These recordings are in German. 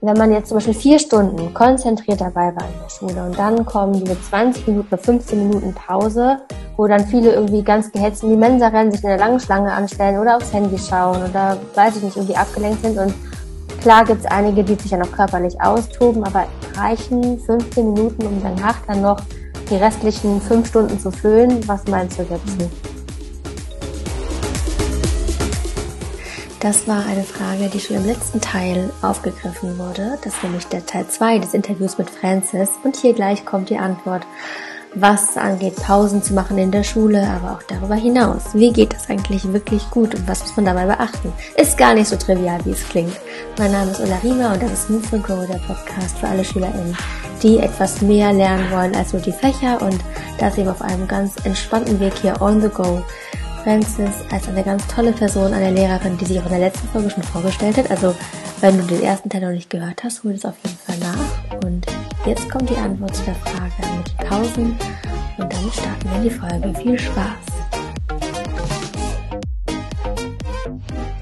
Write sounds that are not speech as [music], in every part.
Wenn man jetzt zum Beispiel vier Stunden konzentriert dabei war in der Schule und dann kommen diese 20 Minuten oder 15 Minuten Pause, wo dann viele irgendwie ganz gehetzt in die Mensa rennen, sich in der langen Schlange anstellen oder aufs Handy schauen oder weiß ich nicht, irgendwie abgelenkt sind und klar gibt es einige, die sich ja noch körperlich austoben, aber reichen 15 Minuten, um danach dann noch die restlichen fünf Stunden zu füllen? Was meinst du dazu? Das war eine Frage, die schon im letzten Teil aufgegriffen wurde. Das ist nämlich der Teil 2 des Interviews mit Francis. Und hier gleich kommt die Antwort, was angeht, Pausen zu machen in der Schule, aber auch darüber hinaus. Wie geht das eigentlich wirklich gut und was muss man dabei beachten? Ist gar nicht so trivial, wie es klingt. Mein Name ist Ulla Riemer und das ist Move for Go, der Podcast für alle SchülerInnen, die etwas mehr lernen wollen als nur die Fächer und das eben auf einem ganz entspannten Weg hier on the go Francis als eine ganz tolle Person, eine Lehrerin, die sich auch in der letzten Folge schon vorgestellt hat. Also wenn du den ersten Teil noch nicht gehört hast, hol es auf jeden Fall nach. Und jetzt kommt die Antwort zu der Frage mit Pausen und dann starten wir die Folge. Viel Spaß!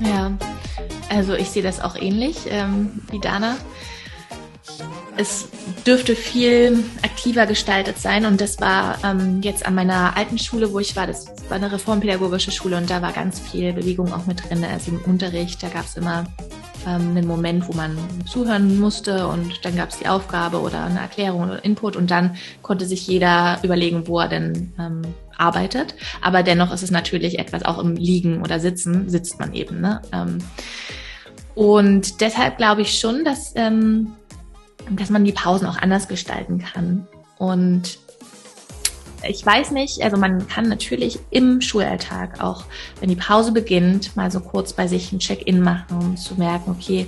Ja, also ich sehe das auch ähnlich ähm, wie Dana. Es dürfte viel aktiver gestaltet sein und das war ähm, jetzt an meiner alten Schule, wo ich war, das war eine reformpädagogische Schule und da war ganz viel Bewegung auch mit drin. Also im Unterricht, da gab es immer ähm, einen Moment, wo man zuhören musste und dann gab es die Aufgabe oder eine Erklärung oder Input und dann konnte sich jeder überlegen, wo er denn ähm, arbeitet. Aber dennoch ist es natürlich etwas, auch im Liegen oder Sitzen sitzt man eben. Ne? Ähm, und deshalb glaube ich schon, dass ähm, dass man die Pausen auch anders gestalten kann. Und ich weiß nicht, also man kann natürlich im Schulalltag auch, wenn die Pause beginnt, mal so kurz bei sich ein Check-in machen, um zu merken, okay,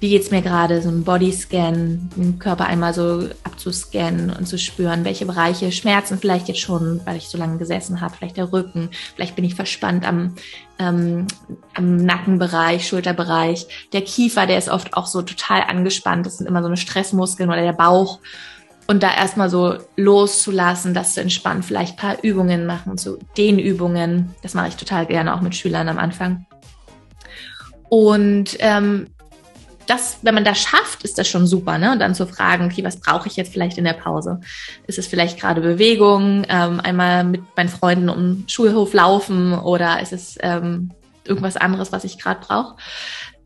wie geht's mir gerade, so ein Bodyscan, den Körper einmal so abzuscannen und zu spüren, welche Bereiche schmerzen vielleicht jetzt schon, weil ich so lange gesessen habe, vielleicht der Rücken, vielleicht bin ich verspannt am, ähm, am Nackenbereich, Schulterbereich, der Kiefer, der ist oft auch so total angespannt, das sind immer so eine Stressmuskeln oder der Bauch. Und da erstmal so loszulassen, das zu entspannen, vielleicht paar Übungen machen, so Dehnübungen, das mache ich total gerne auch mit Schülern am Anfang. Und ähm, das, wenn man das schafft, ist das schon super, ne? Und dann zu fragen, okay, was brauche ich jetzt vielleicht in der Pause? Ist es vielleicht gerade Bewegung, ähm, einmal mit meinen Freunden um Schulhof laufen oder ist es ähm, irgendwas anderes, was ich gerade brauche?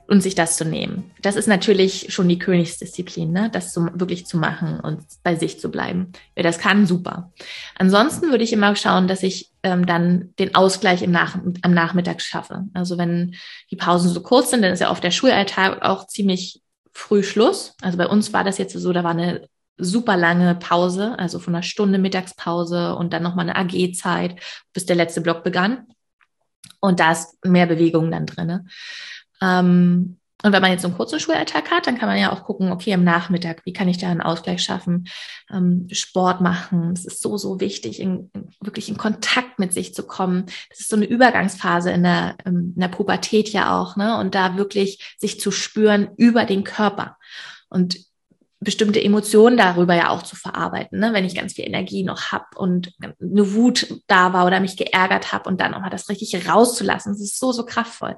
und sich das zu nehmen. Das ist natürlich schon die Königsdisziplin, ne? das zu, wirklich zu machen und bei sich zu bleiben. Wer das kann, super. Ansonsten würde ich immer schauen, dass ich ähm, dann den Ausgleich im Nach am Nachmittag schaffe. Also wenn die Pausen so kurz sind, dann ist ja oft der Schulalltag auch ziemlich früh Schluss. Also bei uns war das jetzt so, da war eine super lange Pause, also von einer Stunde Mittagspause und dann nochmal eine AG-Zeit, bis der letzte Block begann. Und da ist mehr Bewegung dann drinne. Ähm, und wenn man jetzt so einen kurzen Schulalltag hat, dann kann man ja auch gucken, okay, am Nachmittag, wie kann ich da einen Ausgleich schaffen? Ähm, Sport machen, es ist so, so wichtig, in, in, wirklich in Kontakt mit sich zu kommen. Das ist so eine Übergangsphase in der, ähm, in der Pubertät ja auch, ne? Und da wirklich sich zu spüren über den Körper. Und bestimmte Emotionen darüber ja auch zu verarbeiten, ne? wenn ich ganz viel Energie noch hab und eine Wut da war oder mich geärgert habe und dann auch mal das richtig rauszulassen. Das ist so, so kraftvoll.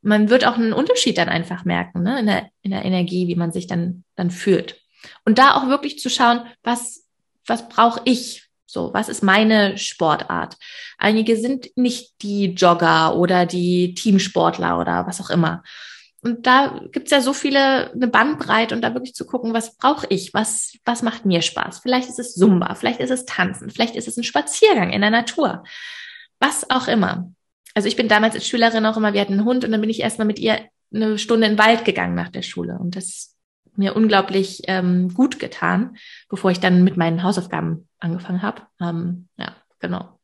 Man wird auch einen Unterschied dann einfach merken ne? in, der, in der Energie, wie man sich dann, dann fühlt. Und da auch wirklich zu schauen, was, was brauche ich? So, was ist meine Sportart? Einige sind nicht die Jogger oder die Teamsportler oder was auch immer und da gibt's ja so viele, eine Bandbreite und da wirklich zu gucken, was brauche ich, was, was macht mir Spaß. Vielleicht ist es Zumba, vielleicht ist es Tanzen, vielleicht ist es ein Spaziergang in der Natur, was auch immer. Also ich bin damals als Schülerin auch immer, wir hatten einen Hund und dann bin ich erstmal mit ihr eine Stunde in den Wald gegangen nach der Schule und das mir unglaublich ähm, gut getan, bevor ich dann mit meinen Hausaufgaben angefangen habe. Ähm, ja, genau.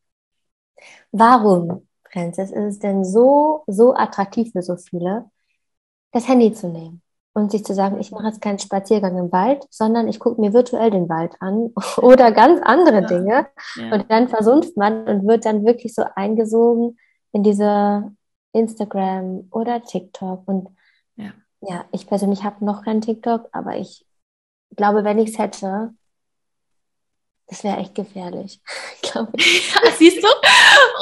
Warum, Francis, ist es denn so, so attraktiv für so viele, das Handy zu nehmen und sich zu sagen, ich mache jetzt keinen Spaziergang im Wald, sondern ich gucke mir virtuell den Wald an [laughs] oder ganz andere ja. Dinge. Ja. Und dann versumpft man und wird dann wirklich so eingesogen in diese Instagram oder TikTok. Und ja, ja ich persönlich habe noch keinen TikTok, aber ich glaube, wenn ich es hätte, das wäre echt gefährlich, [laughs] glaube ich. [laughs] Ja, siehst du?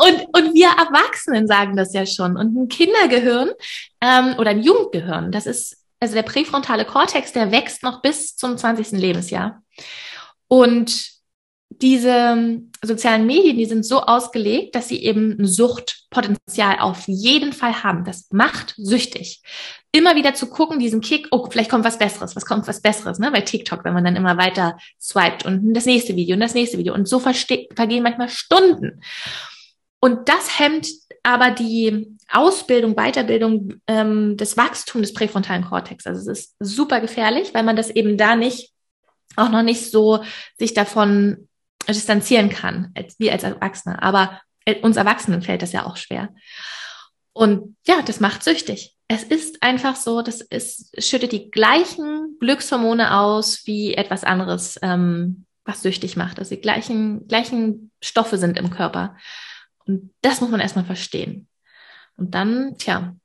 und, und wir Erwachsenen sagen das ja schon. Und ein Kindergehirn ähm, oder ein Jugendgehirn, das ist, also der präfrontale Kortex, der wächst noch bis zum 20. Lebensjahr. Und diese sozialen Medien, die sind so ausgelegt, dass sie eben ein Suchtpotenzial auf jeden Fall haben. Das macht süchtig. Immer wieder zu gucken, diesen Kick, oh, vielleicht kommt was Besseres, was kommt was Besseres, ne? Bei TikTok, wenn man dann immer weiter swiped und das nächste Video und das nächste Video. Und so vergehen manchmal Stunden. Und das hemmt aber die Ausbildung, Weiterbildung, ähm, das Wachstum des präfrontalen Kortex. Also es ist super gefährlich, weil man das eben da nicht auch noch nicht so sich davon distanzieren kann, als, wie als Erwachsene. Aber äh, uns Erwachsenen fällt das ja auch schwer. Und ja, das macht süchtig. Es ist einfach so, das ist, schüttet die gleichen Glückshormone aus wie etwas anderes, ähm, was süchtig macht. Also die gleichen, gleichen Stoffe sind im Körper. Und das muss man erstmal verstehen. Und dann, tja,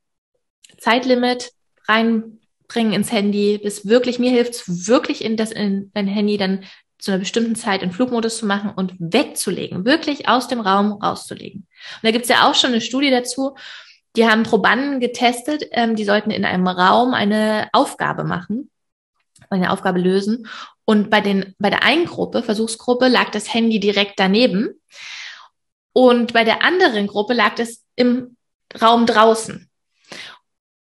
Zeitlimit reinbringen ins Handy, bis wirklich, mir hilft es wirklich in das in dein Handy dann zu einer bestimmten Zeit in Flugmodus zu machen und wegzulegen, wirklich aus dem Raum rauszulegen. Und da gibt's ja auch schon eine Studie dazu, die haben Probanden getestet, ähm, die sollten in einem Raum eine Aufgabe machen, eine Aufgabe lösen. Und bei, den, bei der einen Gruppe, Versuchsgruppe, lag das Handy direkt daneben. Und bei der anderen Gruppe lag es im Raum draußen.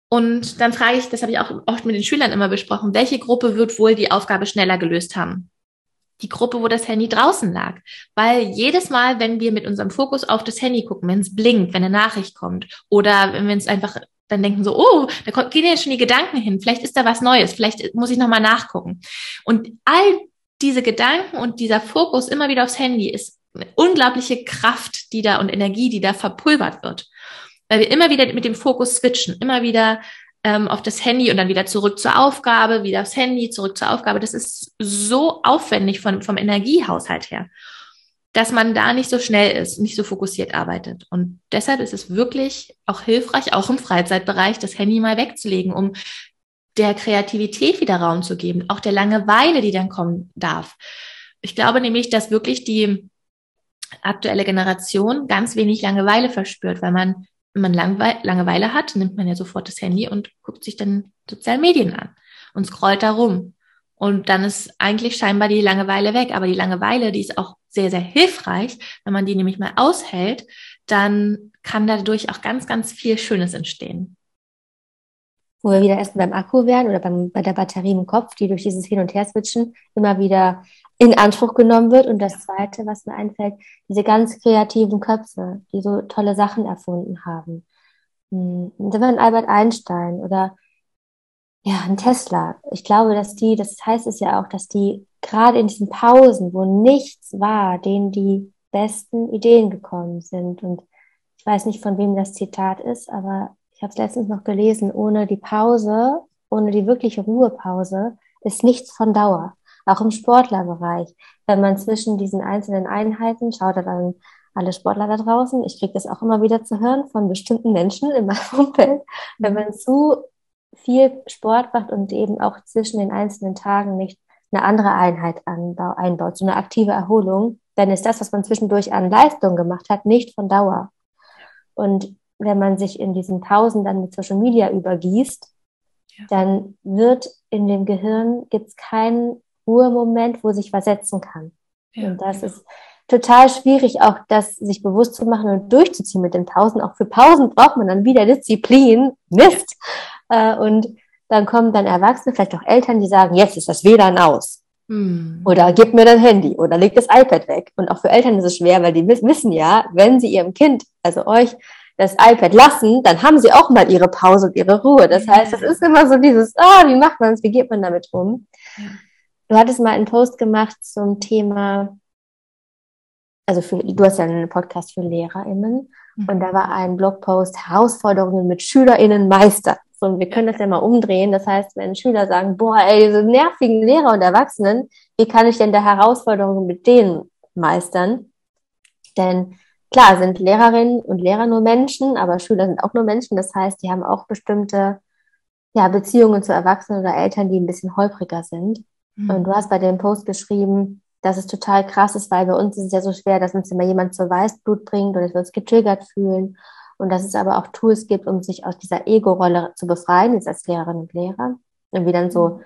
Und dann frage ich, das habe ich auch oft mit den Schülern immer besprochen, welche Gruppe wird wohl die Aufgabe schneller gelöst haben? Die Gruppe, wo das Handy draußen lag. Weil jedes Mal, wenn wir mit unserem Fokus auf das Handy gucken, wenn es blinkt, wenn eine Nachricht kommt oder wenn wir uns einfach dann denken so, oh, da gehen jetzt schon die Gedanken hin, vielleicht ist da was Neues, vielleicht muss ich nochmal nachgucken. Und all diese Gedanken und dieser Fokus immer wieder aufs Handy ist eine unglaubliche Kraft, die da und Energie, die da verpulvert wird. Weil wir immer wieder mit dem Fokus switchen, immer wieder ähm, auf das Handy und dann wieder zurück zur Aufgabe, wieder aufs Handy, zurück zur Aufgabe. Das ist so aufwendig von, vom Energiehaushalt her, dass man da nicht so schnell ist, nicht so fokussiert arbeitet. Und deshalb ist es wirklich auch hilfreich, auch im Freizeitbereich, das Handy mal wegzulegen, um der Kreativität wieder Raum zu geben, auch der Langeweile, die dann kommen darf. Ich glaube nämlich, dass wirklich die aktuelle Generation ganz wenig Langeweile verspürt, weil man man Langeweile hat, nimmt man ja sofort das Handy und guckt sich dann soziale Medien an und scrollt da rum. Und dann ist eigentlich scheinbar die Langeweile weg. Aber die Langeweile, die ist auch sehr, sehr hilfreich. Wenn man die nämlich mal aushält, dann kann dadurch auch ganz, ganz viel Schönes entstehen. Wo wir wieder erst beim Akku wären oder beim, bei der Batterie im Kopf, die durch dieses Hin- und Her-Switchen immer wieder in Anspruch genommen wird. Und das Zweite, was mir einfällt, diese ganz kreativen Köpfe, die so tolle Sachen erfunden haben. Hm, ein Albert Einstein oder ja, ein Tesla. Ich glaube, dass die, das heißt es ja auch, dass die gerade in diesen Pausen, wo nichts war, denen die besten Ideen gekommen sind. Und ich weiß nicht, von wem das Zitat ist, aber ich habe es letztens noch gelesen, ohne die Pause, ohne die wirkliche Ruhepause, ist nichts von Dauer auch im Sportlerbereich. Wenn man zwischen diesen einzelnen Einheiten, schaut dann alle Sportler da draußen, ich kriege das auch immer wieder zu hören von bestimmten Menschen in meinem [laughs] Umfeld, wenn man zu viel Sport macht und eben auch zwischen den einzelnen Tagen nicht eine andere Einheit einbaut, so eine aktive Erholung, dann ist das, was man zwischendurch an Leistung gemacht hat, nicht von Dauer. Und wenn man sich in diesen Pausen dann mit Social Media übergießt, ja. dann wird in dem Gehirn gibt's keinen Ruhemoment, wo sich versetzen kann. Ja, und das genau. ist total schwierig, auch das sich bewusst zu machen und durchzuziehen mit den Pausen. Auch für Pausen braucht man dann wieder Disziplin, Mist. Äh, und dann kommen dann Erwachsene, vielleicht auch Eltern, die sagen, jetzt ist das WLAN aus. Hm. Oder gib mir dein Handy oder leg das iPad weg. Und auch für Eltern ist es schwer, weil die wissen ja, wenn sie ihrem Kind, also euch, das iPad lassen, dann haben sie auch mal ihre Pause und ihre Ruhe. Das heißt, es ist immer so dieses, ah, wie macht man es, wie geht man damit um? Du hattest mal einen Post gemacht zum Thema, also für, du hast ja einen Podcast für LehrerInnen mhm. und da war ein Blogpost Herausforderungen mit SchülerInnen meistern. So, und wir können das ja mal umdrehen. Das heißt, wenn Schüler sagen, boah, ey, diese nervigen Lehrer und Erwachsenen, wie kann ich denn da Herausforderungen mit denen meistern? Denn klar sind Lehrerinnen und Lehrer nur Menschen, aber Schüler sind auch nur Menschen. Das heißt, die haben auch bestimmte ja, Beziehungen zu Erwachsenen oder Eltern, die ein bisschen holpriger sind. Mhm. Und du hast bei dem Post geschrieben, dass es total krass ist, weil bei uns ist es ja so schwer, dass uns immer jemand zur Weißblut bringt oder dass wir uns getriggert fühlen und dass es aber auch Tools gibt, um sich aus dieser Ego-Rolle zu befreien, jetzt als Lehrerin und Lehrer, und wie dann so mhm.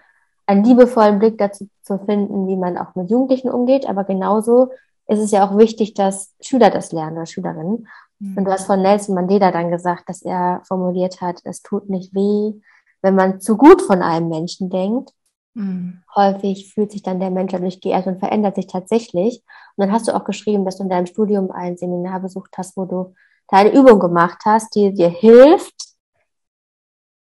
einen liebevollen Blick dazu zu finden, wie man auch mit Jugendlichen umgeht, aber genauso ist es ja auch wichtig, dass Schüler das lernen oder Schülerinnen. Mhm. Und du hast von Nelson Mandela dann gesagt, dass er formuliert hat, es tut nicht weh, wenn man zu gut von einem Menschen denkt. Mhm. Häufig fühlt sich dann der Mensch dadurch geehrt und verändert sich tatsächlich. Und dann hast du auch geschrieben, dass du in deinem Studium ein Seminar besucht hast, wo du da eine Übung gemacht hast, die dir hilft,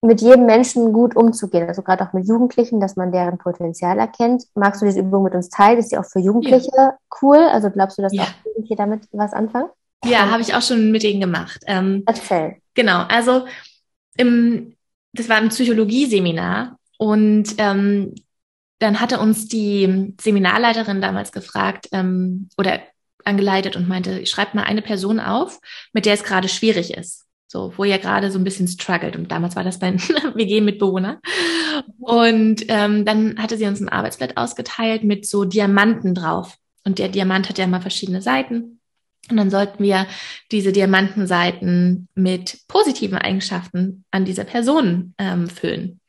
mit jedem Menschen gut umzugehen, also gerade auch mit Jugendlichen, dass man deren Potenzial erkennt. Magst du diese Übung mit uns teilen? Ist sie auch für Jugendliche ja. cool? Also glaubst du, dass ja. auch Jugendliche damit was anfangen? Ja, habe ich auch schon mit denen gemacht. Ähm, Erzähl. Genau, also im, das war ein Psychologie-Seminar und ähm, dann hatte uns die Seminarleiterin damals gefragt ähm, oder angeleitet und meinte, schreibt mal eine Person auf, mit der es gerade schwierig ist. So, wo ihr gerade so ein bisschen struggelt. Und damals war das mein [laughs] WG-Mitbewohner. Und ähm, dann hatte sie uns ein Arbeitsblatt ausgeteilt mit so Diamanten drauf. Und der Diamant hat ja immer verschiedene Seiten. Und dann sollten wir diese Diamantenseiten mit positiven Eigenschaften an dieser Person ähm, füllen.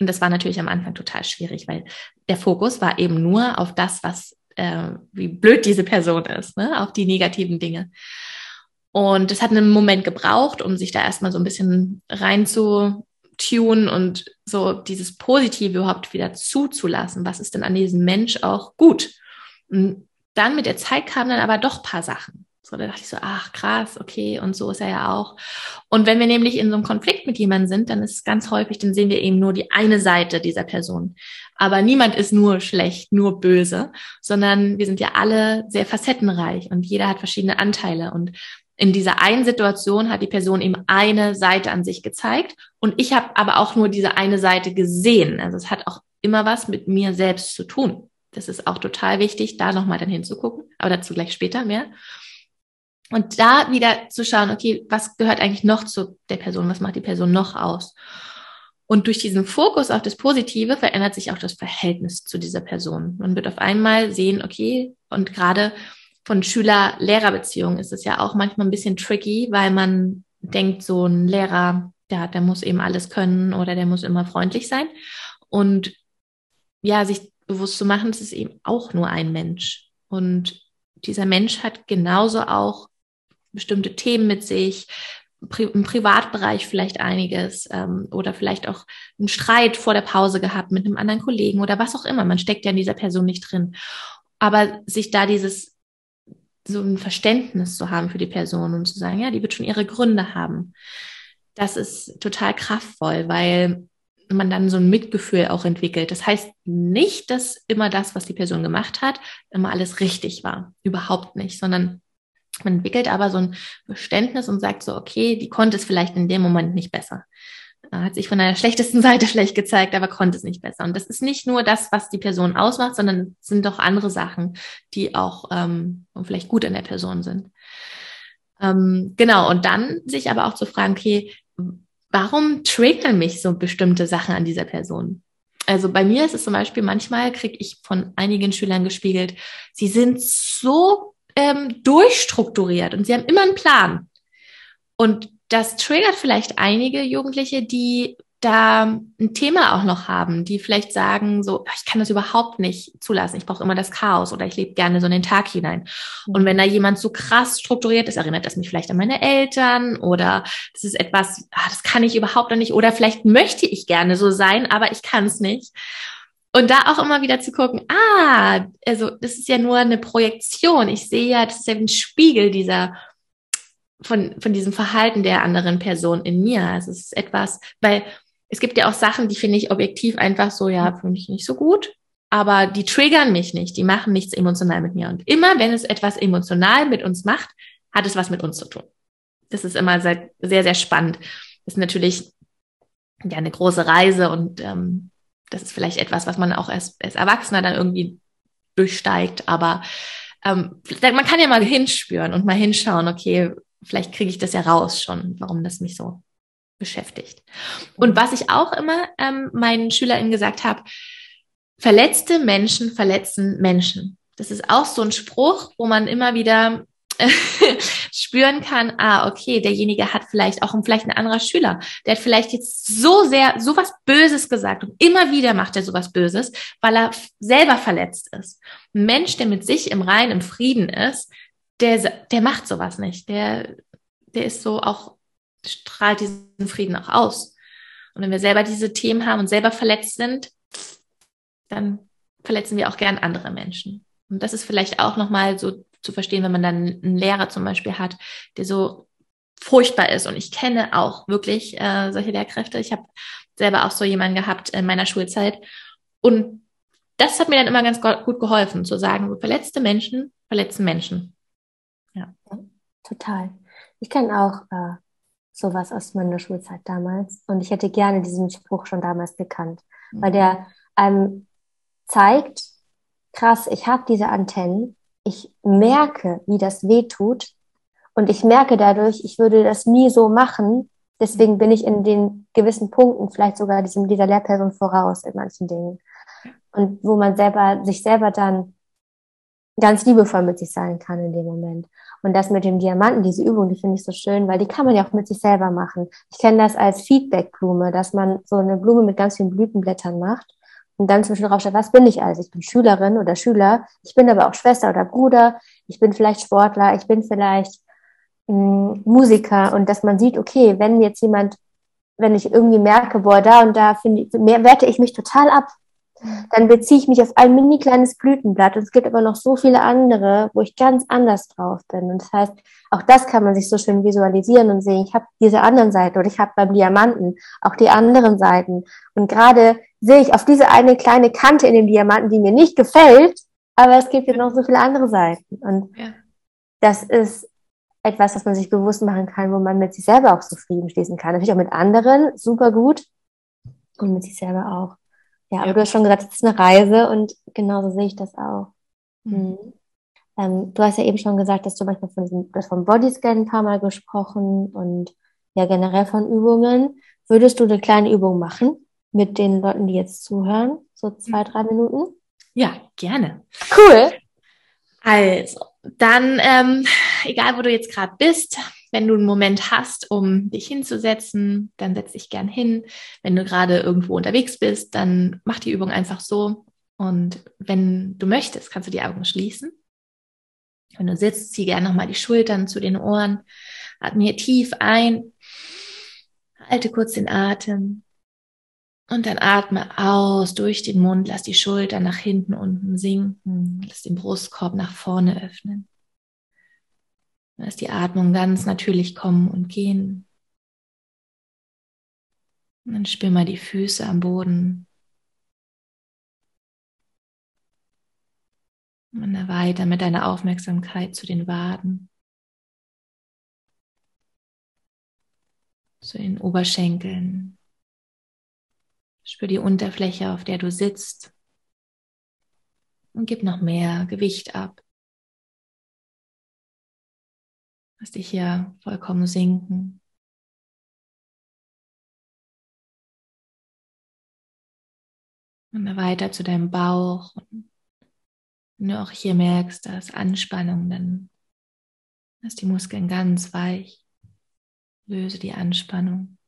Und das war natürlich am Anfang total schwierig, weil der Fokus war eben nur auf das, was, äh, wie blöd diese Person ist, ne? auf die negativen Dinge. Und es hat einen Moment gebraucht, um sich da erstmal so ein bisschen rein zu tun und so dieses Positive überhaupt wieder zuzulassen. Was ist denn an diesem Mensch auch gut? Und dann mit der Zeit kamen dann aber doch paar Sachen. So, da dachte ich so, ach krass, okay, und so ist er ja auch. Und wenn wir nämlich in so einem Konflikt mit jemandem sind, dann ist es ganz häufig, dann sehen wir eben nur die eine Seite dieser Person. Aber niemand ist nur schlecht, nur böse, sondern wir sind ja alle sehr facettenreich und jeder hat verschiedene Anteile. Und in dieser einen Situation hat die Person eben eine Seite an sich gezeigt und ich habe aber auch nur diese eine Seite gesehen. Also es hat auch immer was mit mir selbst zu tun. Das ist auch total wichtig, da nochmal dann hinzugucken, aber dazu gleich später mehr. Und da wieder zu schauen, okay, was gehört eigentlich noch zu der Person? Was macht die Person noch aus? Und durch diesen Fokus auf das Positive verändert sich auch das Verhältnis zu dieser Person. Man wird auf einmal sehen, okay, und gerade von Schüler-Lehrer-Beziehungen ist es ja auch manchmal ein bisschen tricky, weil man denkt, so ein Lehrer, der, der muss eben alles können oder der muss immer freundlich sein. Und ja, sich bewusst zu machen, es ist eben auch nur ein Mensch. Und dieser Mensch hat genauso auch bestimmte Themen mit sich, im Privatbereich vielleicht einiges ähm, oder vielleicht auch einen Streit vor der Pause gehabt mit einem anderen Kollegen oder was auch immer. Man steckt ja in dieser Person nicht drin. Aber sich da dieses so ein Verständnis zu haben für die Person und zu sagen, ja, die wird schon ihre Gründe haben. Das ist total kraftvoll, weil man dann so ein Mitgefühl auch entwickelt. Das heißt nicht, dass immer das, was die Person gemacht hat, immer alles richtig war. Überhaupt nicht, sondern man entwickelt aber so ein Verständnis und sagt so, okay, die konnte es vielleicht in dem Moment nicht besser hat sich von der schlechtesten [laughs] Seite vielleicht gezeigt, aber konnte es nicht besser. Und das ist nicht nur das, was die Person ausmacht, sondern es sind doch andere Sachen, die auch ähm, vielleicht gut an der Person sind. Ähm, genau, und dann sich aber auch zu fragen, okay, warum triggern mich so bestimmte Sachen an dieser Person? Also bei mir ist es zum Beispiel, manchmal kriege ich von einigen Schülern gespiegelt, sie sind so ähm, durchstrukturiert und sie haben immer einen Plan. Und das triggert vielleicht einige Jugendliche, die da ein Thema auch noch haben, die vielleicht sagen, so, ich kann das überhaupt nicht zulassen, ich brauche immer das Chaos oder ich lebe gerne so in den Tag hinein. Und wenn da jemand so krass strukturiert ist, erinnert das mich vielleicht an meine Eltern oder das ist etwas, ah, das kann ich überhaupt noch nicht oder vielleicht möchte ich gerne so sein, aber ich kann es nicht. Und da auch immer wieder zu gucken, ah, also das ist ja nur eine Projektion. Ich sehe ja, das ist ja ein Spiegel dieser von, von diesem Verhalten der anderen Person in mir. Also es ist etwas, weil es gibt ja auch Sachen, die finde ich objektiv einfach so, ja, finde ich nicht so gut, aber die triggern mich nicht, die machen nichts emotional mit mir. Und immer, wenn es etwas emotional mit uns macht, hat es was mit uns zu tun. Das ist immer sehr, sehr, spannend. Das ist natürlich ja eine große Reise und ähm, das ist vielleicht etwas, was man auch als, als Erwachsener dann irgendwie durchsteigt, aber ähm, man kann ja mal hinspüren und mal hinschauen, okay, vielleicht kriege ich das ja raus schon, warum das mich so beschäftigt. Und was ich auch immer ähm, meinen SchülerInnen gesagt habe, verletzte Menschen verletzen Menschen. das ist auch so ein Spruch, wo man immer wieder [laughs] spüren kann, ah, okay, derjenige hat vielleicht auch vielleicht ein anderer Schüler, der hat vielleicht jetzt so sehr sowas Böses gesagt und immer wieder macht er sowas Böses, weil er selber verletzt ist. Ein Mensch, der mit sich im Reinen, im Frieden ist, der, der macht sowas nicht. Der, der ist so auch, strahlt diesen Frieden auch aus. Und wenn wir selber diese Themen haben und selber verletzt sind, dann verletzen wir auch gern andere Menschen. Und das ist vielleicht auch nochmal so zu verstehen, wenn man dann einen Lehrer zum Beispiel hat, der so furchtbar ist. Und ich kenne auch wirklich äh, solche Lehrkräfte. Ich habe selber auch so jemanden gehabt in meiner Schulzeit. Und das hat mir dann immer ganz gut geholfen, zu sagen, verletzte Menschen verletzen Menschen. Ja. ja total. Ich kenne auch äh, sowas aus meiner Schulzeit damals. Und ich hätte gerne diesen Spruch schon damals gekannt, mhm. weil der einem zeigt, krass, ich habe diese Antennen ich merke, wie das weh tut. Und ich merke dadurch, ich würde das nie so machen. Deswegen bin ich in den gewissen Punkten vielleicht sogar diesem, dieser Lehrperson voraus in manchen Dingen. Und wo man selber, sich selber dann ganz liebevoll mit sich sein kann in dem Moment. Und das mit dem Diamanten, diese Übung, die finde ich so schön, weil die kann man ja auch mit sich selber machen. Ich kenne das als Feedbackblume, dass man so eine Blume mit ganz vielen Blütenblättern macht und dann zwischen rausstellt, was bin ich also? Ich bin Schülerin oder Schüler, ich bin aber auch Schwester oder Bruder, ich bin vielleicht Sportler, ich bin vielleicht mh, hm, Musiker. Und dass man sieht, okay, wenn jetzt jemand, wenn ich irgendwie merke, boah, da und da finde ich, werte ich mich total ab, dann beziehe ich mich auf ein mini kleines Blütenblatt. Und es gibt aber noch so viele andere, wo ich ganz anders drauf bin. Und das heißt, auch das kann man sich so schön visualisieren und sehen. Ich habe diese anderen Seiten oder ich habe beim Diamanten auch die anderen Seiten. Und gerade sehe ich auf diese eine kleine Kante in dem Diamanten, die mir nicht gefällt, aber es gibt ja noch so viele andere Seiten. Und ja. das ist etwas, was man sich bewusst machen kann, wo man mit sich selber auch zufrieden schließen kann. Natürlich auch mit anderen, super gut. Und mit sich selber auch. Ja, aber du hast schon gesagt, es ist eine Reise und genauso sehe ich das auch. Mhm. mhm. Ähm, du hast ja eben schon gesagt, dass du manchmal von diesem, vom Bodyscan ein paar Mal gesprochen und ja generell von Übungen. Würdest du eine kleine Übung machen? mit den Leuten, die jetzt zuhören? So zwei, drei Minuten? Ja, gerne. Cool. Also, dann, ähm, egal wo du jetzt gerade bist, wenn du einen Moment hast, um dich hinzusetzen, dann setz dich gern hin. Wenn du gerade irgendwo unterwegs bist, dann mach die Übung einfach so. Und wenn du möchtest, kannst du die Augen schließen. Wenn du sitzt, zieh gerne nochmal die Schultern zu den Ohren. Atme hier tief ein. Halte kurz den Atem. Und dann atme aus durch den Mund, lass die Schultern nach hinten unten sinken, lass den Brustkorb nach vorne öffnen. Lass die Atmung ganz natürlich kommen und gehen. Und dann spür mal die Füße am Boden. Und dann weiter mit deiner Aufmerksamkeit zu den Waden. Zu den Oberschenkeln, Spür die Unterfläche, auf der du sitzt. Und gib noch mehr Gewicht ab. Lass dich hier vollkommen sinken. Und weiter zu deinem Bauch. Und wenn du auch hier merkst, da ist Anspannung, dann lass die Muskeln ganz weich. Löse die Anspannung.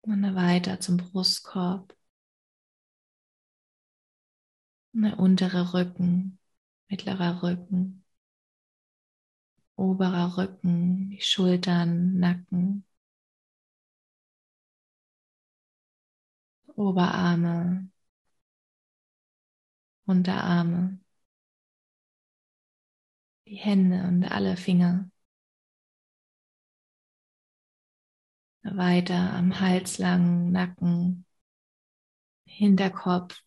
Und weiter zum Brustkorb. Und der untere Rücken, mittlerer Rücken, oberer Rücken, die Schultern, Nacken, Oberarme, Unterarme, die Hände und alle Finger. weiter am Hals lang, Nacken, Hinterkopf,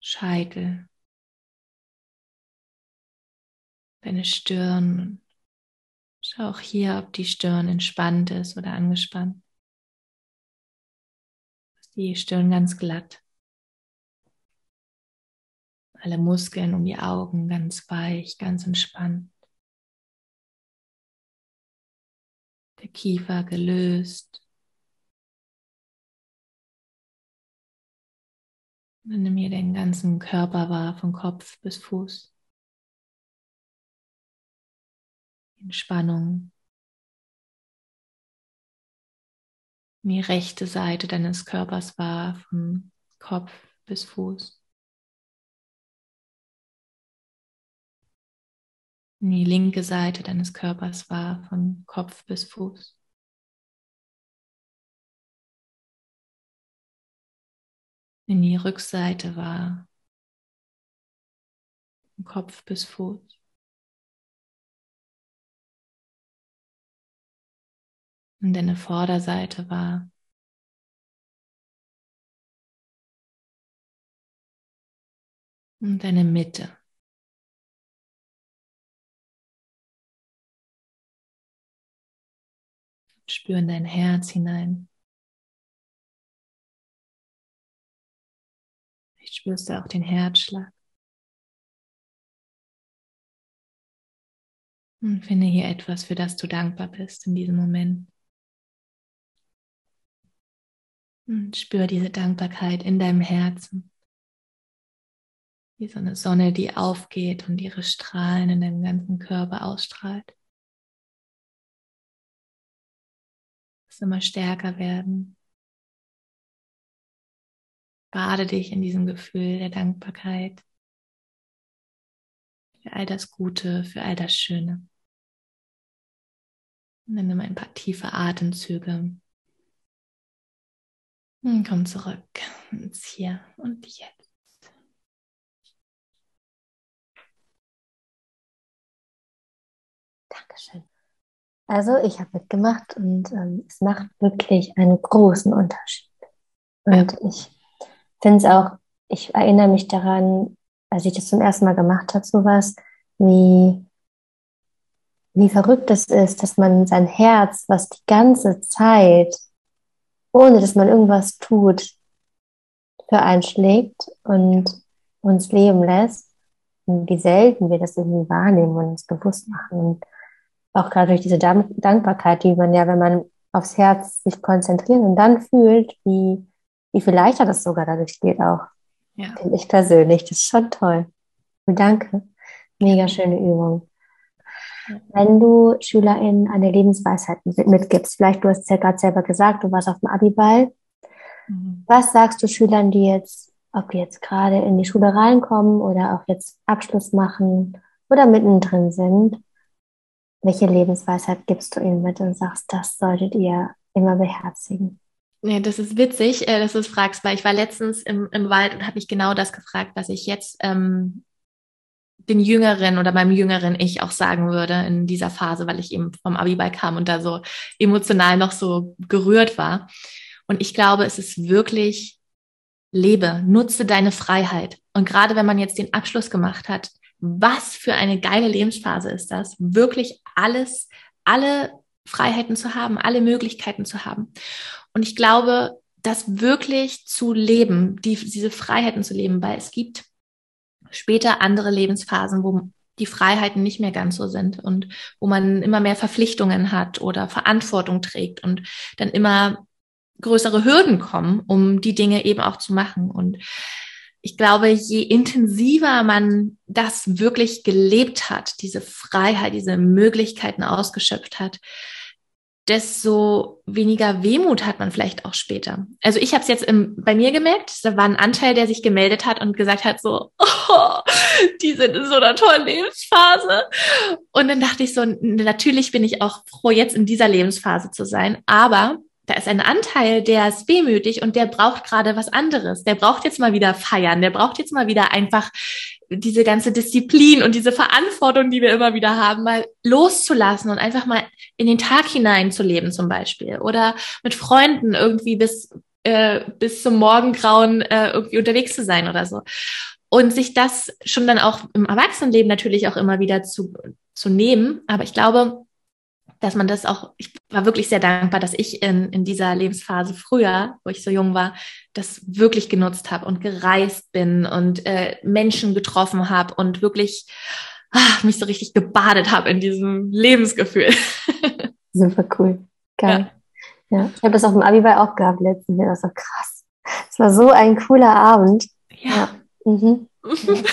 Scheitel, deine Stirn. Schau auch hier, ob die Stirn entspannt ist oder angespannt. Die Stirn ganz glatt. Alle Muskeln um die Augen ganz weich, ganz entspannt. der Kiefer gelöst. Und nimm hier den ganzen Körper wahr, von Kopf bis Fuß. Entspannung. Die rechte Seite deines Körpers wahr, von Kopf bis Fuß. Die linke Seite deines Körpers wahr, von Kopf bis Fuß. die Rückseite war, vom Kopf bis Fuß. Und deine Vorderseite war. Und deine Mitte. Spüren dein Herz hinein. spürst du auch den Herzschlag. Und finde hier etwas, für das du dankbar bist in diesem Moment. Und spür diese Dankbarkeit in deinem Herzen. Wie so eine Sonne, die aufgeht und ihre Strahlen in deinem ganzen Körper ausstrahlt. Es immer stärker werden. Bade dich in diesem Gefühl der Dankbarkeit für all das Gute, für all das Schöne. Und dann nimm ein paar tiefe Atemzüge. Und komm zurück ins Hier und Jetzt. Dankeschön. Also ich habe mitgemacht und ähm, es macht wirklich einen großen Unterschied. Und ja. ich finde es auch, ich erinnere mich daran, als ich das zum ersten Mal gemacht habe, sowas, wie, wie verrückt es ist, dass man sein Herz, was die ganze Zeit, ohne dass man irgendwas tut, für einen schlägt und uns leben lässt. Und wie selten wir das irgendwie wahrnehmen und uns bewusst machen. Und auch gerade durch diese Dankbarkeit, die man ja, wenn man aufs Herz sich konzentriert und dann fühlt, wie, wie viel leichter das sogar dadurch geht auch. Ja. Finde ich persönlich. Das ist schon toll. Und danke. Mega schöne Übung. Wenn du SchülerInnen eine Lebensweisheit mitgibst, vielleicht du hast es ja gerade selber gesagt, du warst auf dem Abiball. Mhm. Was sagst du Schülern, die jetzt, ob die jetzt gerade in die Schule reinkommen oder auch jetzt Abschluss machen oder mittendrin sind? Welche Lebensweisheit gibst du ihnen mit und sagst, das solltet ihr immer beherzigen? Nee, das ist witzig, äh, dass du es fragst, weil ich war letztens im, im Wald und habe mich genau das gefragt, was ich jetzt ähm, den Jüngeren oder meinem jüngeren Ich auch sagen würde in dieser Phase, weil ich eben vom Abiball kam und da so emotional noch so gerührt war. Und ich glaube, es ist wirklich lebe, nutze deine Freiheit. Und gerade wenn man jetzt den Abschluss gemacht hat, was für eine geile Lebensphase ist das, wirklich alles, alle Freiheiten zu haben, alle Möglichkeiten zu haben. Und ich glaube, das wirklich zu leben, die, diese Freiheiten zu leben, weil es gibt später andere Lebensphasen, wo die Freiheiten nicht mehr ganz so sind und wo man immer mehr Verpflichtungen hat oder Verantwortung trägt und dann immer größere Hürden kommen, um die Dinge eben auch zu machen. Und ich glaube, je intensiver man das wirklich gelebt hat, diese Freiheit, diese Möglichkeiten ausgeschöpft hat, desto weniger Wehmut hat man vielleicht auch später. Also ich habe es jetzt im, bei mir gemerkt, da war ein Anteil, der sich gemeldet hat und gesagt hat so, [laughs] oh, die sind in so einer tollen Lebensphase. Und dann dachte ich so, natürlich bin ich auch froh, jetzt in dieser Lebensphase zu sein, aber da ist ein Anteil, der ist wehmütig und der braucht gerade was anderes. Der braucht jetzt mal wieder feiern. Der braucht jetzt mal wieder einfach diese ganze Disziplin und diese Verantwortung, die wir immer wieder haben, mal loszulassen und einfach mal in den Tag hinein zu leben zum Beispiel oder mit Freunden irgendwie bis äh, bis zum Morgengrauen äh, irgendwie unterwegs zu sein oder so und sich das schon dann auch im Erwachsenenleben natürlich auch immer wieder zu zu nehmen. Aber ich glaube, dass man das auch, ich war wirklich sehr dankbar, dass ich in, in dieser Lebensphase früher, wo ich so jung war, das wirklich genutzt habe und gereist bin und äh, Menschen getroffen habe und wirklich ach, mich so richtig gebadet habe in diesem Lebensgefühl. [laughs] Super cool. Geil. Ja, ja ich habe das auf dem Abiball auch gehabt letztens. Das war krass. Es war so ein cooler Abend. Ja. ja. Mhm. [laughs]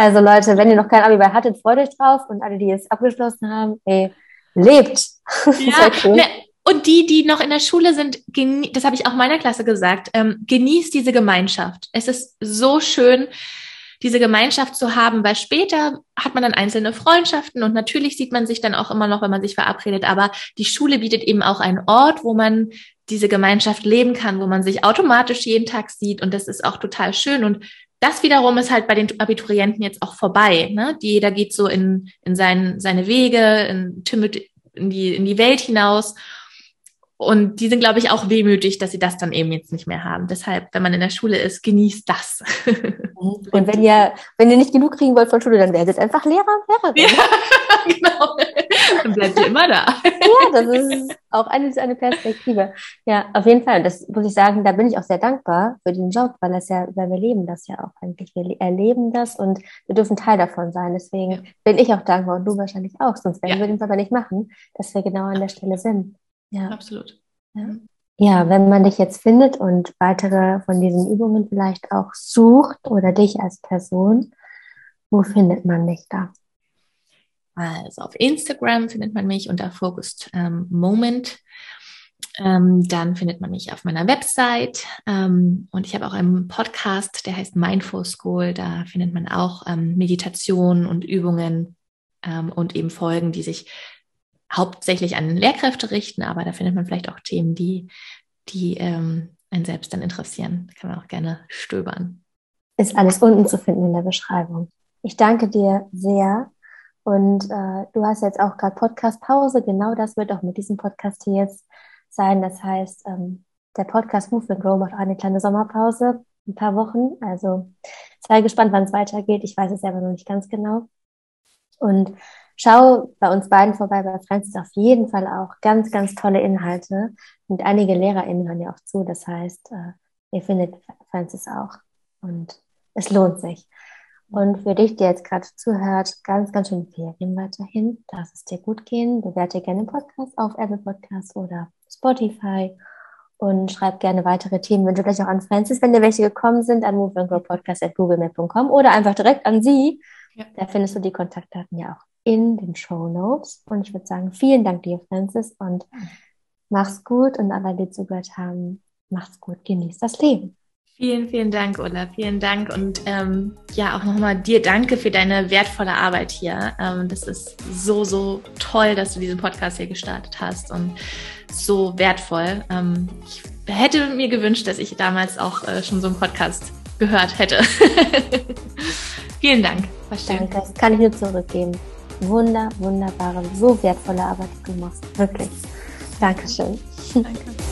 Also Leute, wenn ihr noch kein Abi hattet, freut euch drauf und alle, die es abgeschlossen haben, ey, lebt. [laughs] Ja, cool. ne, und die, die noch in der Schule sind, das habe ich auch meiner Klasse gesagt, ähm, genießt diese Gemeinschaft. Es ist so schön, diese Gemeinschaft zu haben, weil später hat man dann einzelne Freundschaften und natürlich sieht man sich dann auch immer noch, wenn man sich verabredet, aber die Schule bietet eben auch einen Ort, wo man diese Gemeinschaft leben kann, wo man sich automatisch jeden Tag sieht und das ist auch total schön und das wiederum ist halt bei den Abiturienten jetzt auch vorbei. Ne? Die, jeder geht so in, in sein, seine Wege, in, in, die, in die Welt hinaus und die sind, glaube ich, auch wehmütig, dass sie das dann eben jetzt nicht mehr haben. Deshalb, wenn man in der Schule ist, genießt das. [laughs] Und wenn ihr, wenn ihr nicht genug kriegen wollt von Schule, dann werdet einfach Lehrer und Lehrerin. Ja, [laughs] genau. Dann bleibt ihr immer da. Ja, das ist auch eine, eine Perspektive. Ja, auf jeden Fall. Das muss ich sagen, da bin ich auch sehr dankbar für den Job, weil das ja, weil wir leben das ja auch eigentlich. Wir erleben das und wir dürfen Teil davon sein. Deswegen ja. bin ich auch dankbar und du wahrscheinlich auch. Sonst werden ja. wir den aber nicht machen, dass wir genau an der Stelle sind. Ja. Absolut. Ja. Ja, wenn man dich jetzt findet und weitere von diesen Übungen vielleicht auch sucht oder dich als Person, wo findet man dich da? Also auf Instagram findet man mich unter Focused ähm, Moment. Ähm, dann findet man mich auf meiner Website ähm, und ich habe auch einen Podcast, der heißt Mindful School. Da findet man auch ähm, Meditationen und Übungen ähm, und eben Folgen, die sich hauptsächlich an Lehrkräfte richten, aber da findet man vielleicht auch Themen, die, die ähm, einen selbst dann interessieren. Da kann man auch gerne stöbern. Ist alles unten zu finden in der Beschreibung. Ich danke dir sehr. Und äh, du hast jetzt auch gerade Podcast-Pause. Genau das wird auch mit diesem Podcast hier jetzt sein. Das heißt, ähm, der Podcast Move and Grow macht eine kleine Sommerpause, ein paar Wochen. Also sei gespannt, wann es weitergeht. Ich weiß es selber noch nicht ganz genau. Und Schau bei uns beiden vorbei, bei Francis auf jeden Fall auch ganz, ganz tolle Inhalte. Und einige LehrerInnen hören ja auch zu. Das heißt, äh, ihr findet Francis auch. Und es lohnt sich. Und für dich, der jetzt gerade zuhört, ganz, ganz schön Ferien weiterhin. Darf es dir gut gehen. Bewerte gerne Podcast auf Apple Podcast oder Spotify und schreib gerne weitere Themenwünsche gleich auch an Francis, wenn dir welche gekommen sind, an moveandgrowpodcast.googlemail.com oder einfach direkt an sie. Ja. Da findest du die Kontaktdaten ja auch in den Show Notes. Und ich würde sagen, vielen Dank dir, Francis, und mach's gut. Und alle, die zugehört haben, macht's gut, genießt das Leben. Vielen, vielen Dank, Ulla. Vielen Dank. Und ähm, ja, auch nochmal dir danke für deine wertvolle Arbeit hier. Ähm, das ist so, so toll, dass du diesen Podcast hier gestartet hast und so wertvoll. Ähm, ich hätte mir gewünscht, dass ich damals auch äh, schon so einen Podcast gehört hätte. [laughs] vielen Dank. Danke, das kann ich nur zurückgeben wunder, wunderbare, so wertvolle Arbeit, die du machst. Wirklich. Dankeschön. Danke.